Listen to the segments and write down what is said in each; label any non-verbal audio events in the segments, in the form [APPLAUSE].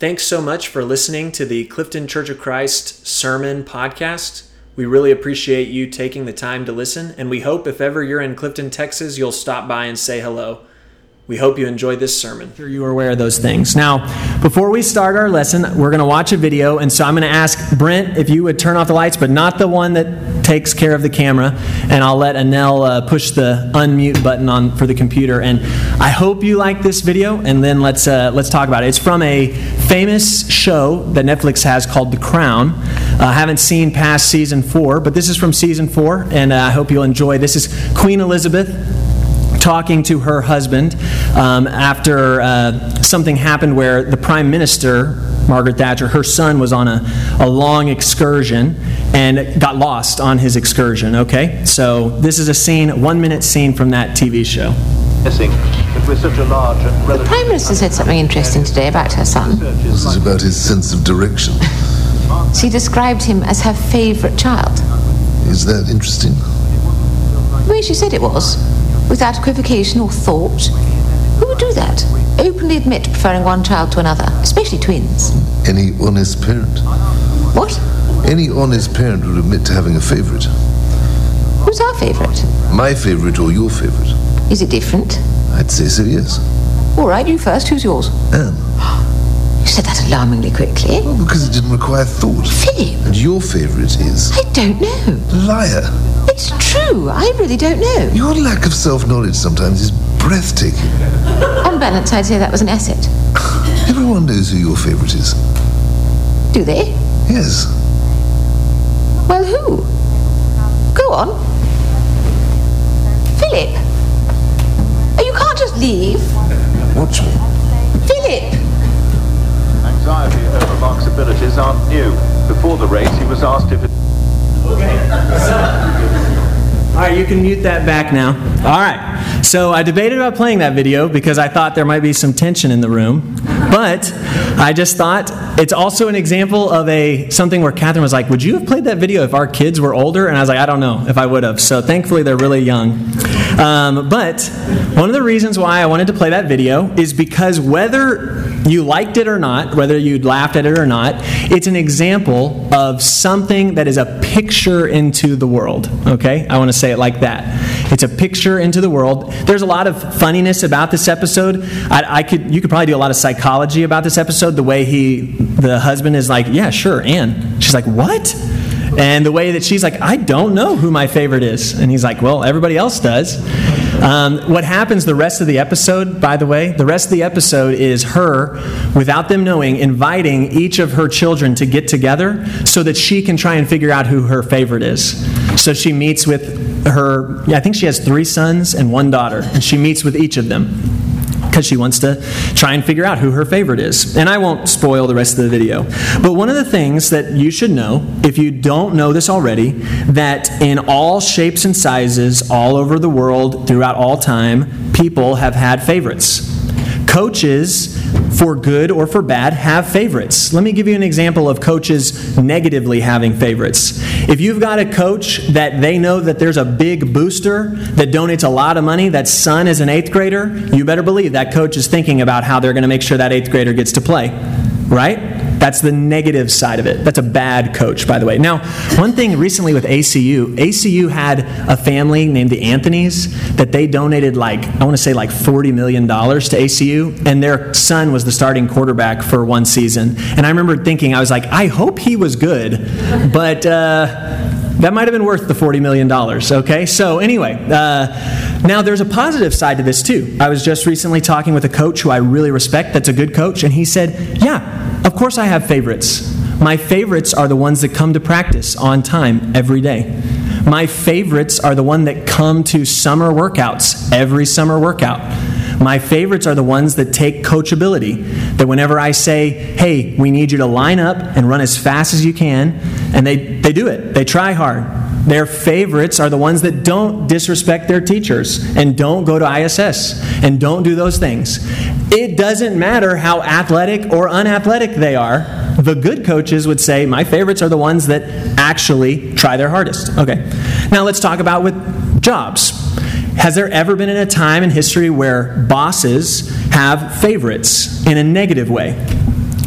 Thanks so much for listening to the Clifton Church of Christ Sermon Podcast. We really appreciate you taking the time to listen, and we hope if ever you're in Clifton, Texas, you'll stop by and say hello. We hope you enjoy this sermon. Sure, you are aware of those things. Now, before we start our lesson, we're going to watch a video, and so I'm going to ask Brent if you would turn off the lights, but not the one that takes care of the camera, and I'll let Anel uh, push the unmute button on for the computer. And I hope you like this video, and then let's uh, let's talk about it. It's from a famous show that Netflix has called The Crown. Uh, I haven't seen past season four, but this is from season four, and uh, I hope you'll enjoy. This is Queen Elizabeth talking to her husband um, after uh, something happened where the prime minister, Margaret Thatcher, her son was on a, a long excursion and got lost on his excursion. Okay? So this is a scene, one minute scene from that TV show. The Prime Minister said something interesting today about her son. This is about his sense of direction. She described him as her favourite child. Is that interesting? The way she said it was without equivocation or thought. Who would do that? Openly admit preferring one child to another, especially twins. Any honest parent? What? Any honest parent would admit to having a favourite. Who's our favourite? My favourite or your favourite? Is it different? I'd say so, yes. All right, you first. Who's yours? Anne. You said that alarmingly quickly. Well, because it didn't require thought. Philip. And your favourite is? I don't know. Liar. It's true. I really don't know. Your lack of self-knowledge sometimes is breathtaking. On balance, I'd say that was an asset. Everyone knows who your favourite is. Do they? Yes. Well, who? Go on. Philip. Oh, you can't just leave. Watch me. Philip. Anxiety over Mark's abilities aren't new. Before the race, he was asked if it... Okay. [LAUGHS] All right, you can mute that back now. All right. So I debated about playing that video because I thought there might be some tension in the room. But I just thought it's also an example of a something where Catherine was like, "Would you have played that video if our kids were older?" And I was like, "I don't know if I would have." So thankfully they're really young. Um, but one of the reasons why I wanted to play that video is because whether you liked it or not, whether you laughed at it or not, it's an example of something that is a picture into the world. Okay? I want to say it like that. It's a picture into the world. There's a lot of funniness about this episode. I, I could, you could probably do a lot of psychology about this episode. The way he, the husband, is like, "Yeah, sure," Anne. She's like, "What?" And the way that she's like, I don't know who my favorite is. And he's like, Well, everybody else does. Um, what happens the rest of the episode, by the way, the rest of the episode is her, without them knowing, inviting each of her children to get together so that she can try and figure out who her favorite is. So she meets with her, I think she has three sons and one daughter, and she meets with each of them because she wants to try and figure out who her favorite is. And I won't spoil the rest of the video. But one of the things that you should know, if you don't know this already, that in all shapes and sizes, all over the world, throughout all time, people have had favorites. Coaches, for good or for bad, have favorites. Let me give you an example of coaches negatively having favorites. If you've got a coach that they know that there's a big booster that donates a lot of money, that son is an eighth grader, you better believe that coach is thinking about how they're going to make sure that eighth grader gets to play. Right? That's the negative side of it. That's a bad coach, by the way. Now, one thing recently with ACU, ACU had a family named the Anthonys that they donated like, I want to say like $40 million to ACU, and their son was the starting quarterback for one season. And I remember thinking, I was like, I hope he was good, but. Uh, that might have been worth the $40 million, okay? So, anyway, uh, now there's a positive side to this too. I was just recently talking with a coach who I really respect, that's a good coach, and he said, Yeah, of course I have favorites. My favorites are the ones that come to practice on time every day. My favorites are the one that come to summer workouts every summer workout. My favorites are the ones that take coachability. That whenever I say, hey, we need you to line up and run as fast as you can, and they, they do it, they try hard. Their favorites are the ones that don't disrespect their teachers and don't go to ISS and don't do those things. It doesn't matter how athletic or unathletic they are. The good coaches would say, My favorites are the ones that actually try their hardest. Okay. Now let's talk about with jobs. Has there ever been a time in history where bosses have favorites in a negative way?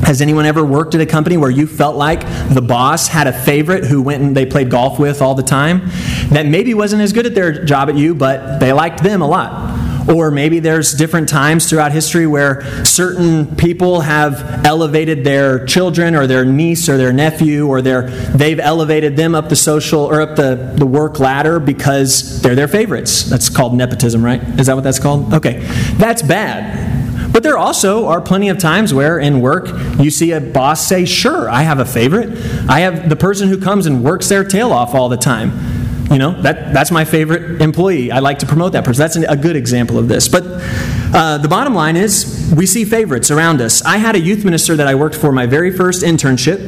Has anyone ever worked at a company where you felt like the boss had a favorite who went and they played golf with all the time that maybe wasn't as good at their job at you, but they liked them a lot? Or maybe there's different times throughout history where certain people have elevated their children or their niece or their nephew or their, they've elevated them up the social or up the, the work ladder because they're their favorites. That's called nepotism, right? Is that what that's called? Okay. That's bad. But there also are plenty of times where in work you see a boss say, Sure, I have a favorite. I have the person who comes and works their tail off all the time. You know, that, that's my favorite employee. I like to promote that person. That's an, a good example of this. But uh, the bottom line is we see favorites around us. I had a youth minister that I worked for my very first internship.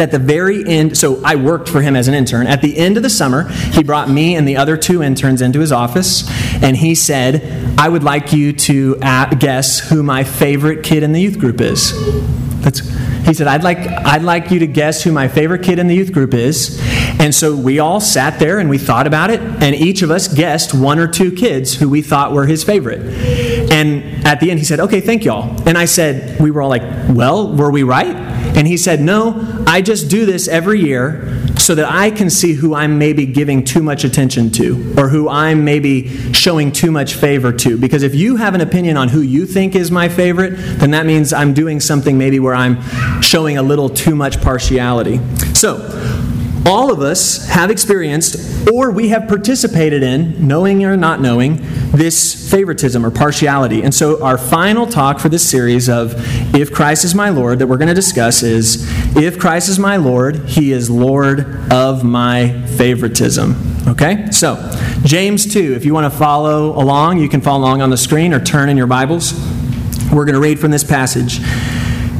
At the very end, so I worked for him as an intern. At the end of the summer, he brought me and the other two interns into his office, and he said, I would like you to guess who my favorite kid in the youth group is. That's, he said, I'd like, I'd like you to guess who my favorite kid in the youth group is. And so we all sat there and we thought about it, and each of us guessed one or two kids who we thought were his favorite. And at the end, he said, Okay, thank y'all. And I said, We were all like, Well, were we right? And he said, No, I just do this every year so that I can see who I'm maybe giving too much attention to or who I'm maybe showing too much favor to. Because if you have an opinion on who you think is my favorite, then that means I'm doing something maybe where I'm showing a little too much partiality. So, all of us have experienced or we have participated in, knowing or not knowing, this favoritism or partiality. And so, our final talk for this series of If Christ is My Lord that we're going to discuss is If Christ is my Lord, He is Lord of my favoritism. Okay? So, James 2, if you want to follow along, you can follow along on the screen or turn in your Bibles. We're going to read from this passage.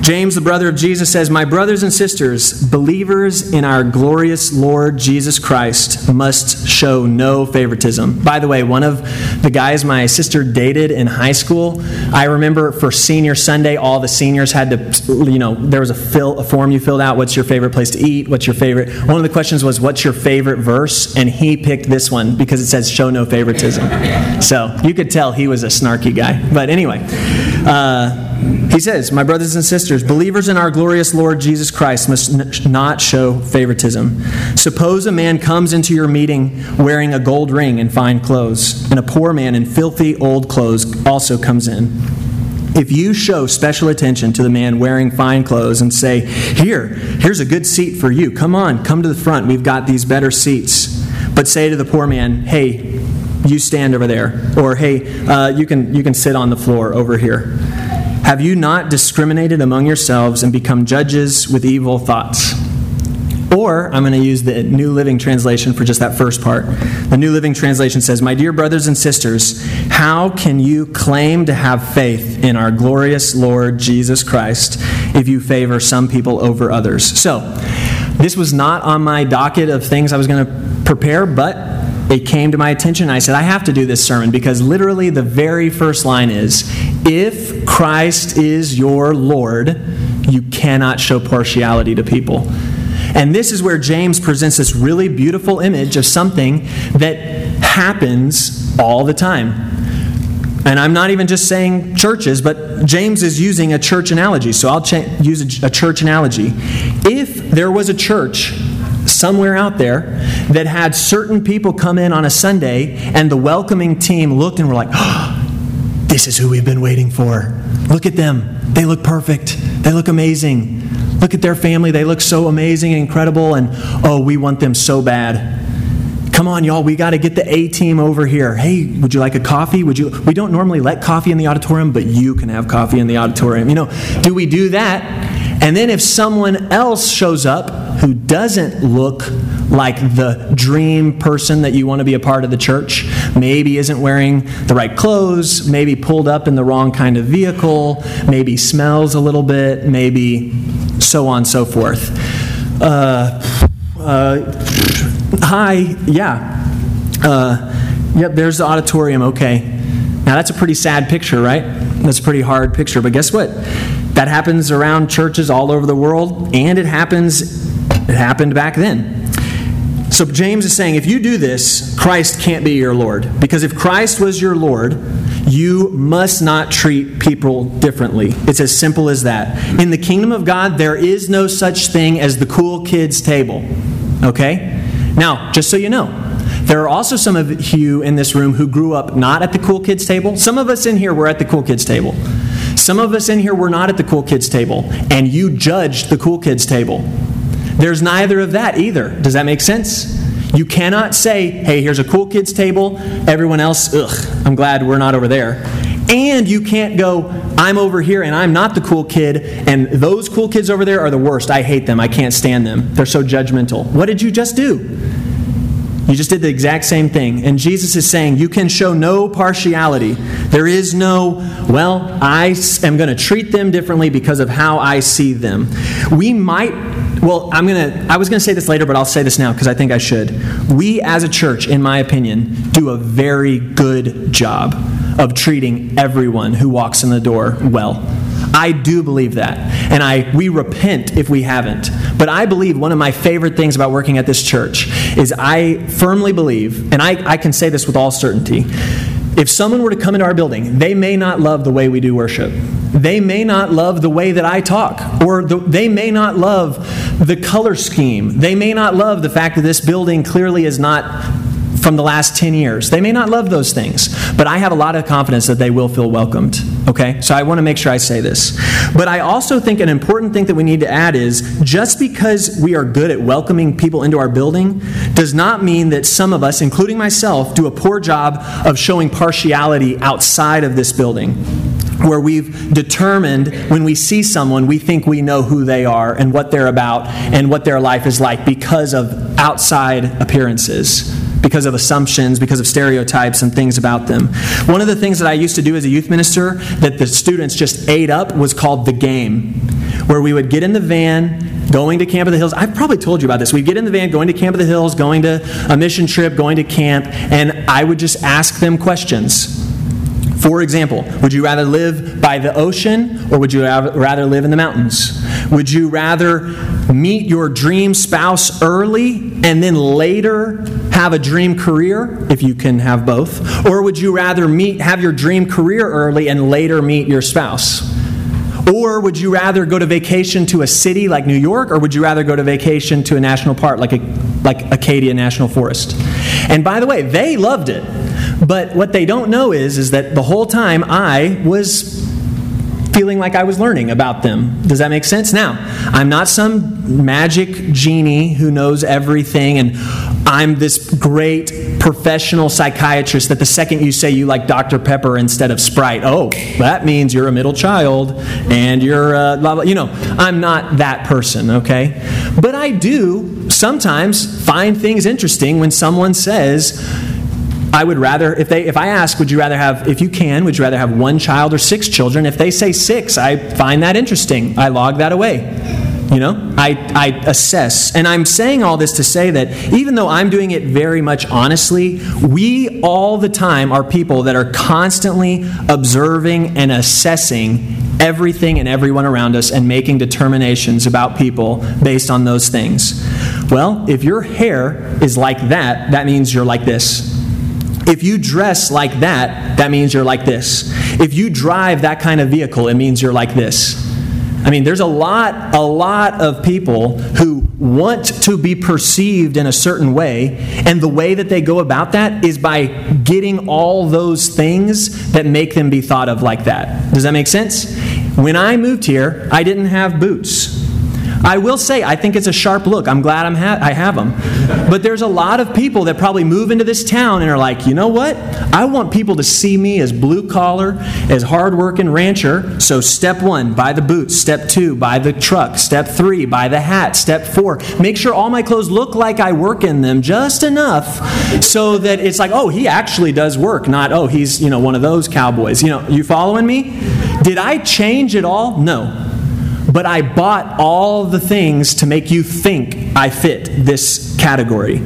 James, the brother of Jesus, says, My brothers and sisters, believers in our glorious Lord Jesus Christ must show no favoritism. By the way, one of the guys my sister dated in high school, I remember for senior Sunday, all the seniors had to, you know, there was a, fill, a form you filled out. What's your favorite place to eat? What's your favorite? One of the questions was, What's your favorite verse? And he picked this one because it says, Show no favoritism. So you could tell he was a snarky guy. But anyway, uh, he says, My brothers and sisters, believers in our glorious Lord Jesus Christ must not show favoritism. Suppose a man comes into your meeting wearing a gold ring and fine clothes, and a poor man in filthy old clothes also comes in. If you show special attention to the man wearing fine clothes and say, Here, here's a good seat for you. Come on, come to the front. We've got these better seats. But say to the poor man, Hey, you stand over there. Or, Hey, uh, you, can, you can sit on the floor over here. Have you not discriminated among yourselves and become judges with evil thoughts? Or, I'm going to use the New Living Translation for just that first part. The New Living Translation says, My dear brothers and sisters, how can you claim to have faith in our glorious Lord Jesus Christ if you favor some people over others? So, this was not on my docket of things I was going to prepare, but it came to my attention. I said, I have to do this sermon because literally the very first line is If Christ is your Lord, you cannot show partiality to people. And this is where James presents this really beautiful image of something that happens all the time. And I'm not even just saying churches, but James is using a church analogy. So I'll cha- use a, a church analogy. If there was a church somewhere out there that had certain people come in on a Sunday and the welcoming team looked and were like, oh, this is who we've been waiting for. Look at them. They look perfect. They look amazing. Look at their family. They look so amazing and incredible. And oh, we want them so bad. Come on, y'all, we got to get the A team over here. Hey, would you like a coffee? Would you We don't normally let coffee in the auditorium, but you can have coffee in the auditorium. You know, do we do that? And then if someone else shows up who doesn't look like the dream person that you want to be a part of the church, maybe isn't wearing the right clothes, maybe pulled up in the wrong kind of vehicle, maybe smells a little bit, maybe so on and so forth. Uh, uh, hi, yeah. Uh, yep, there's the auditorium, okay. Now that's a pretty sad picture, right? That's a pretty hard picture, but guess what? That happens around churches all over the world, and it happens, it happened back then. So James is saying if you do this, Christ can't be your Lord. Because if Christ was your Lord, You must not treat people differently. It's as simple as that. In the kingdom of God, there is no such thing as the cool kids table. Okay? Now, just so you know, there are also some of you in this room who grew up not at the cool kids table. Some of us in here were at the cool kids table. Some of us in here were not at the cool kids table, and you judged the cool kids table. There's neither of that either. Does that make sense? You cannot say, hey, here's a cool kids table, everyone else, ugh, I'm glad we're not over there. And you can't go, I'm over here and I'm not the cool kid, and those cool kids over there are the worst. I hate them. I can't stand them. They're so judgmental. What did you just do? You just did the exact same thing. And Jesus is saying, You can show no partiality. There is no, well, I am going to treat them differently because of how I see them. We might, well, I'm going to, I was going to say this later, but I'll say this now because I think I should. We as a church, in my opinion, do a very good job of treating everyone who walks in the door well. I do believe that. And I we repent if we haven't. But I believe one of my favorite things about working at this church is I firmly believe, and I, I can say this with all certainty, if someone were to come into our building, they may not love the way we do worship. They may not love the way that I talk, or the, they may not love the color scheme. They may not love the fact that this building clearly is not from the last 10 years. They may not love those things, but I have a lot of confidence that they will feel welcomed. Okay? So I want to make sure I say this. But I also think an important thing that we need to add is just because we are good at welcoming people into our building does not mean that some of us, including myself, do a poor job of showing partiality outside of this building where we've determined when we see someone, we think we know who they are and what they're about and what their life is like because of outside appearances because of assumptions, because of stereotypes and things about them. One of the things that I used to do as a youth minister that the students just ate up was called the game, where we would get in the van, going to Camp of the Hills. I've probably told you about this. We'd get in the van, going to Camp of the Hills, going to a mission trip, going to camp, and I would just ask them questions. For example, would you rather live by the ocean or would you rather live in the mountains? Would you rather meet your dream spouse early and then later have a dream career if you can have both? Or would you rather meet have your dream career early and later meet your spouse? Or would you rather go to vacation to a city like New York, or would you rather go to vacation to a national park like, a, like Acadia National Forest? And by the way, they loved it. But what they don't know is, is that the whole time I was feeling like I was learning about them. Does that make sense? Now, I'm not some magic genie who knows everything and I'm this great professional psychiatrist that the second you say you like Dr. Pepper instead of Sprite, oh, that means you're a middle child and you're, uh, you know, I'm not that person, okay? But I do sometimes find things interesting when someone says, I would rather, if they, if I ask, would you rather have, if you can, would you rather have one child or six children? If they say six, I find that interesting. I log that away. You know, I, I assess. And I'm saying all this to say that even though I'm doing it very much honestly, we all the time are people that are constantly observing and assessing everything and everyone around us and making determinations about people based on those things. Well, if your hair is like that, that means you're like this. If you dress like that, that means you're like this. If you drive that kind of vehicle, it means you're like this. I mean, there's a lot, a lot of people who want to be perceived in a certain way, and the way that they go about that is by getting all those things that make them be thought of like that. Does that make sense? When I moved here, I didn't have boots. I will say, I think it's a sharp look. I'm glad I'm ha- I have them. But there's a lot of people that probably move into this town and are like, you know what? I want people to see me as blue collar, as hardworking rancher. So, step one, buy the boots. Step two, buy the truck. Step three, buy the hat. Step four, make sure all my clothes look like I work in them just enough so that it's like, oh, he actually does work, not, oh, he's, you know, one of those cowboys. You know, you following me? Did I change at all? No but I bought all the things to make you think I fit this category.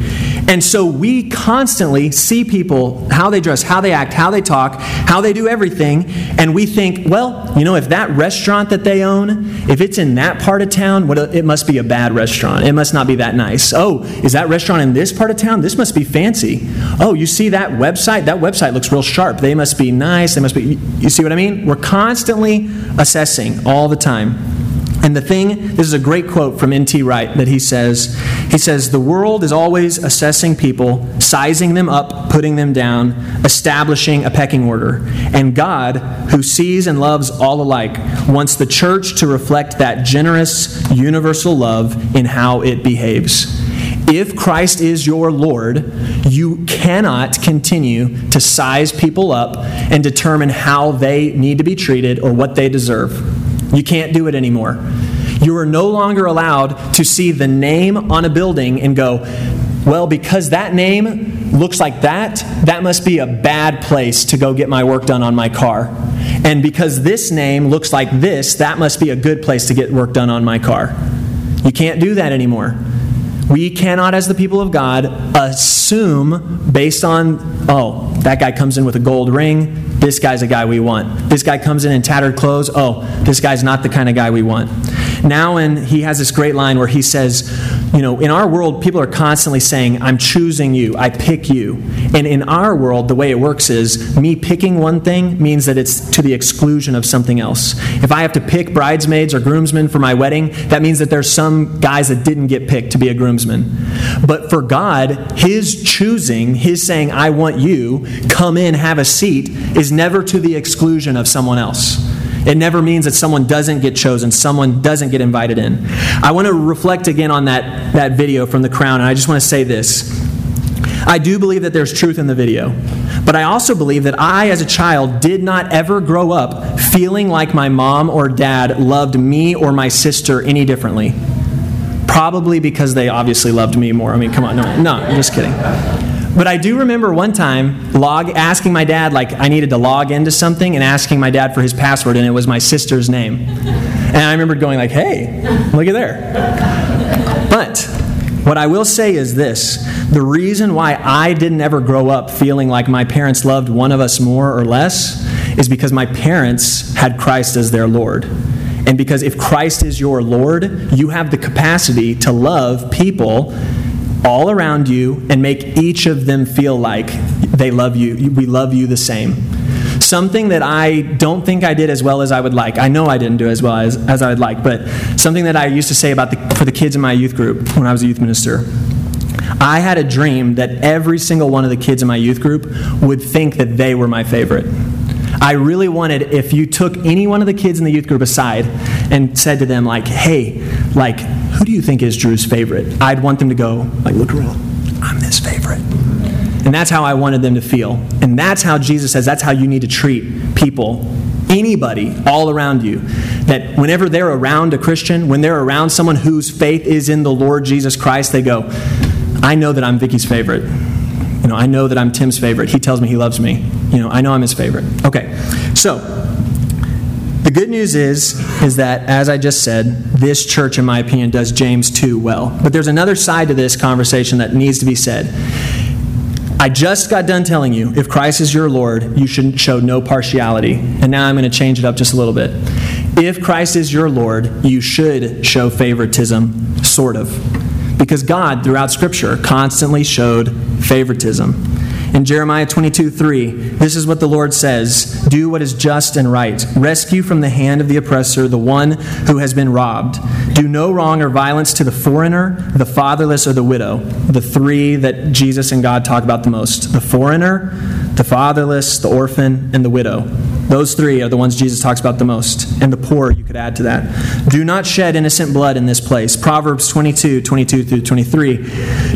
And so we constantly see people, how they dress, how they act, how they talk, how they do everything, and we think, well, you know, if that restaurant that they own, if it's in that part of town, what it must be a bad restaurant. It must not be that nice. Oh, is that restaurant in this part of town? This must be fancy. Oh, you see that website? That website looks real sharp. They must be nice. They must be You see what I mean? We're constantly assessing all the time. And the thing, this is a great quote from N.T. Wright that he says, he says, the world is always assessing people, sizing them up, putting them down, establishing a pecking order. And God, who sees and loves all alike, wants the church to reflect that generous, universal love in how it behaves. If Christ is your Lord, you cannot continue to size people up and determine how they need to be treated or what they deserve. You can't do it anymore. You are no longer allowed to see the name on a building and go, well, because that name looks like that, that must be a bad place to go get my work done on my car. And because this name looks like this, that must be a good place to get work done on my car. You can't do that anymore. We cannot, as the people of God, assume based on, oh, that guy comes in with a gold ring, this guy's a guy we want. This guy comes in in tattered clothes, oh, this guy's not the kind of guy we want. Now, and he has this great line where he says, you know, in our world, people are constantly saying, I'm choosing you, I pick you. And in our world, the way it works is me picking one thing means that it's to the exclusion of something else. If I have to pick bridesmaids or groomsmen for my wedding, that means that there's some guys that didn't get picked to be a groomsman. But for God, His choosing, His saying, I want you, come in, have a seat, is never to the exclusion of someone else. It never means that someone doesn't get chosen, someone doesn't get invited in. I want to reflect again on that, that video from The Crown, and I just want to say this. I do believe that there's truth in the video, but I also believe that I, as a child, did not ever grow up feeling like my mom or dad loved me or my sister any differently. Probably because they obviously loved me more. I mean, come on, no, no, I'm just kidding. But I do remember one time log asking my dad, like I needed to log into something and asking my dad for his password, and it was my sister's name. And I remember going like, hey, look at there. But what I will say is this the reason why I didn't ever grow up feeling like my parents loved one of us more or less is because my parents had Christ as their Lord. And because if Christ is your Lord, you have the capacity to love people all around you and make each of them feel like they love you. We love you the same. Something that I don't think I did as well as I would like. I know I didn't do as well as, as I would like, but something that I used to say about the, for the kids in my youth group when I was a youth minister. I had a dream that every single one of the kids in my youth group would think that they were my favorite. I really wanted if you took any one of the kids in the youth group aside and said to them like, "Hey, like who do you think is Drew's favorite?" I'd want them to go like, "Look around. I'm this favorite." And that's how I wanted them to feel. And that's how Jesus says that's how you need to treat people, anybody all around you. That whenever they're around a Christian, when they're around someone whose faith is in the Lord Jesus Christ, they go, I know that I'm Vicky's favorite. You know, I know that I'm Tim's favorite. He tells me he loves me. You know, I know I'm his favorite. Okay. So, the good news is is that as I just said, this church in my opinion does James 2 well. But there's another side to this conversation that needs to be said. I just got done telling you if Christ is your Lord, you shouldn't show no partiality. And now I'm going to change it up just a little bit. If Christ is your Lord, you should show favoritism, sort of. Because God, throughout Scripture, constantly showed favoritism. In Jeremiah 22 3, this is what the Lord says Do what is just and right. Rescue from the hand of the oppressor the one who has been robbed. Do no wrong or violence to the foreigner, the fatherless, or the widow. The three that Jesus and God talk about the most the foreigner, the fatherless, the orphan, and the widow. Those three are the ones Jesus talks about the most. And the poor, you could add to that. Do not shed innocent blood in this place. Proverbs 22, 22 through 23.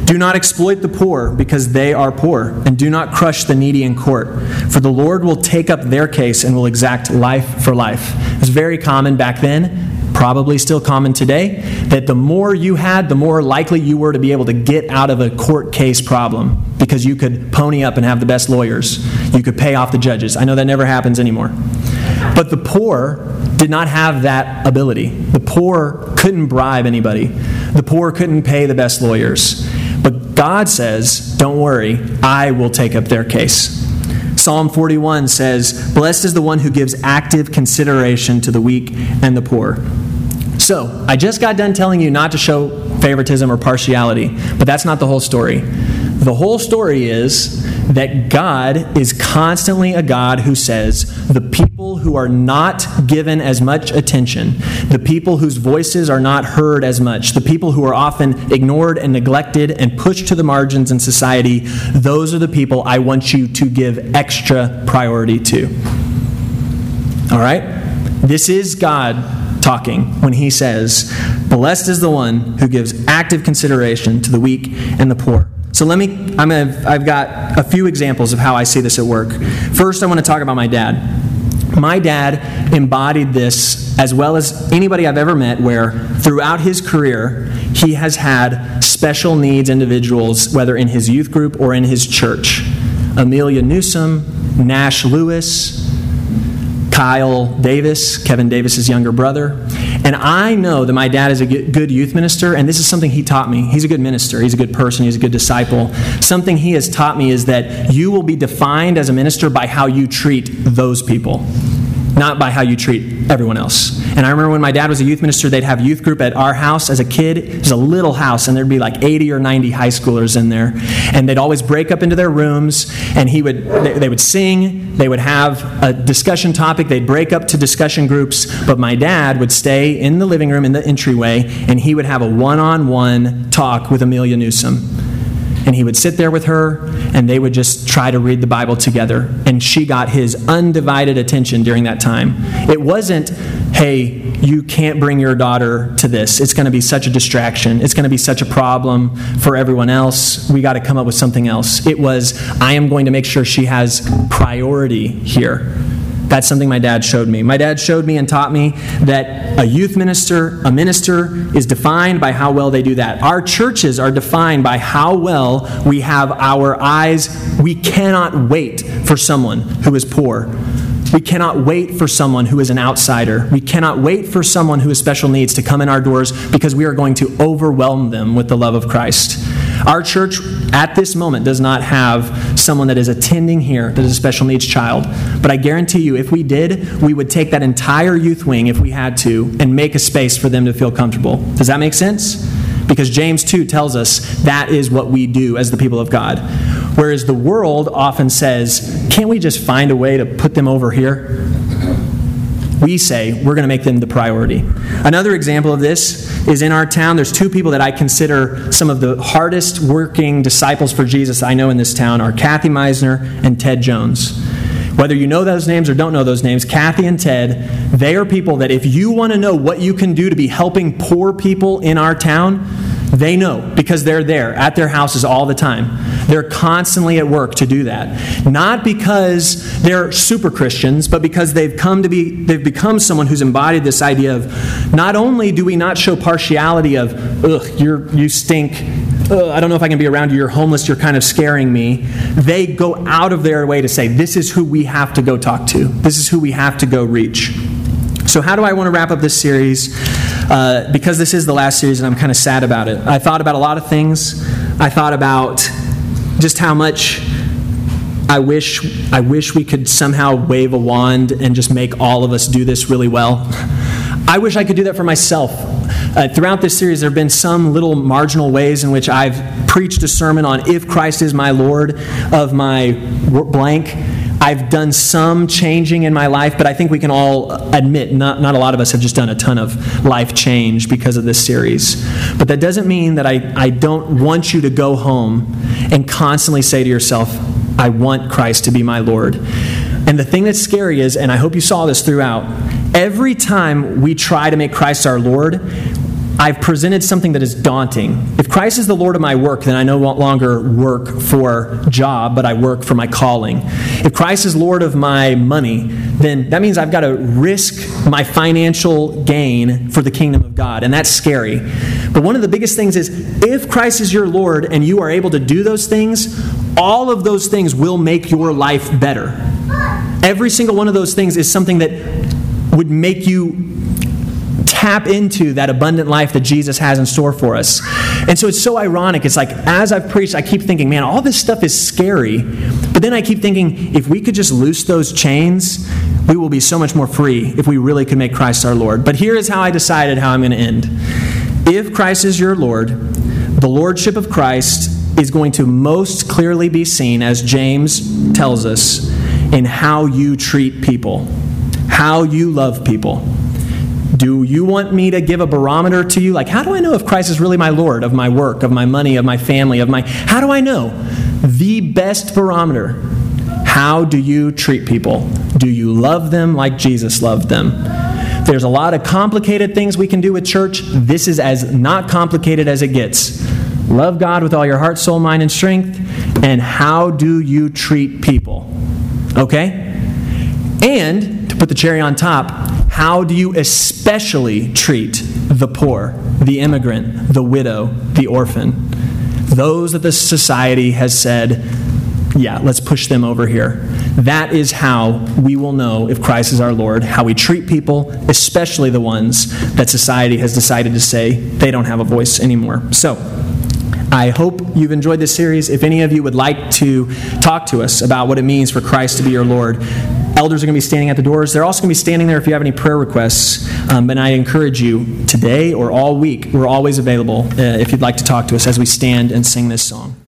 Do not exploit the poor because they are poor, and do not crush the needy in court. For the Lord will take up their case and will exact life for life. It was very common back then probably still common today, that the more you had, the more likely you were to be able to get out of a court case problem because you could pony up and have the best lawyers. You could pay off the judges. I know that never happens anymore. But the poor did not have that ability. The poor couldn't bribe anybody, the poor couldn't pay the best lawyers. But God says, Don't worry, I will take up their case. Psalm 41 says, Blessed is the one who gives active consideration to the weak and the poor. So, I just got done telling you not to show favoritism or partiality, but that's not the whole story. The whole story is that God is constantly a God who says, the people who are not given as much attention, the people whose voices are not heard as much, the people who are often ignored and neglected and pushed to the margins in society, those are the people I want you to give extra priority to. All right? This is God talking when he says, Blessed is the one who gives active consideration to the weak and the poor. So let me, I'm gonna, I've got a few examples of how I see this at work. First, I want to talk about my dad. My dad embodied this as well as anybody I've ever met, where throughout his career, he has had special needs individuals, whether in his youth group or in his church. Amelia Newsom, Nash Lewis, Kyle Davis, Kevin Davis's younger brother. And I know that my dad is a good youth minister, and this is something he taught me. He's a good minister, he's a good person, he's a good disciple. Something he has taught me is that you will be defined as a minister by how you treat those people not by how you treat everyone else. And I remember when my dad was a youth minister, they'd have youth group at our house as a kid. It was a little house, and there'd be like 80 or 90 high schoolers in there. And they'd always break up into their rooms, and he would they, they would sing, they would have a discussion topic, they'd break up to discussion groups, but my dad would stay in the living room in the entryway, and he would have a one-on-one talk with Amelia Newsom and he would sit there with her and they would just try to read the Bible together. And she got his undivided attention during that time. It wasn't, hey, you can't bring your daughter to this. It's going to be such a distraction. It's going to be such a problem for everyone else. We got to come up with something else. It was, I am going to make sure she has priority here. That's something my dad showed me. My dad showed me and taught me that a youth minister, a minister, is defined by how well they do that. Our churches are defined by how well we have our eyes. We cannot wait for someone who is poor. We cannot wait for someone who is an outsider. We cannot wait for someone who has special needs to come in our doors because we are going to overwhelm them with the love of Christ. Our church at this moment does not have someone that is attending here that is a special needs child. But I guarantee you, if we did, we would take that entire youth wing, if we had to, and make a space for them to feel comfortable. Does that make sense? Because James 2 tells us that is what we do as the people of God. Whereas the world often says, can't we just find a way to put them over here? We say we're going to make them the priority. Another example of this is in our town. There's two people that I consider some of the hardest working disciples for Jesus I know in this town are Kathy Meisner and Ted Jones. Whether you know those names or don't know those names, Kathy and Ted, they are people that if you want to know what you can do to be helping poor people in our town, they know because they're there at their houses all the time. They're constantly at work to do that. Not because they're super Christians, but because they've come to be they've become someone who's embodied this idea of not only do we not show partiality of ugh, you're you stink, ugh, I don't know if I can be around you, you're homeless, you're kind of scaring me. They go out of their way to say, this is who we have to go talk to. This is who we have to go reach. So, how do I want to wrap up this series? Uh, because this is the last series and I'm kind of sad about it. I thought about a lot of things. I thought about just how much I wish I wish we could somehow wave a wand and just make all of us do this really well. I wish I could do that for myself. Uh, throughout this series, there have been some little marginal ways in which I've preached a sermon on if Christ is my Lord of my blank I've done some changing in my life, but I think we can all admit not, not a lot of us have just done a ton of life change because of this series. But that doesn't mean that I, I don't want you to go home and constantly say to yourself, I want Christ to be my Lord. And the thing that's scary is, and I hope you saw this throughout, every time we try to make Christ our Lord, I've presented something that is daunting. If Christ is the Lord of my work, then I no longer work for job, but I work for my calling. If Christ is Lord of my money, then that means I've got to risk my financial gain for the kingdom of God, and that's scary. But one of the biggest things is if Christ is your Lord and you are able to do those things, all of those things will make your life better. Every single one of those things is something that would make you tap into that abundant life that Jesus has in store for us. And so it's so ironic. It's like, as I've preached, I keep thinking, man, all this stuff is scary. But then I keep thinking, if we could just loose those chains, we will be so much more free if we really could make Christ our Lord. But here is how I decided how I'm going to end. If Christ is your Lord, the Lordship of Christ is going to most clearly be seen, as James tells us, in how you treat people, how you love people. Do you want me to give a barometer to you? Like, how do I know if Christ is really my Lord of my work, of my money, of my family, of my. How do I know? The best barometer. How do you treat people? Do you love them like Jesus loved them? There's a lot of complicated things we can do with church. This is as not complicated as it gets. Love God with all your heart, soul, mind, and strength. And how do you treat people? Okay? And to put the cherry on top, how do you especially treat the poor, the immigrant, the widow, the orphan? Those that the society has said, yeah, let's push them over here. That is how we will know if Christ is our Lord, how we treat people, especially the ones that society has decided to say they don't have a voice anymore. So, I hope you've enjoyed this series. If any of you would like to talk to us about what it means for Christ to be your Lord, elders are going to be standing at the doors. They're also going to be standing there if you have any prayer requests. Um, and I encourage you today or all week, we're always available uh, if you'd like to talk to us as we stand and sing this song.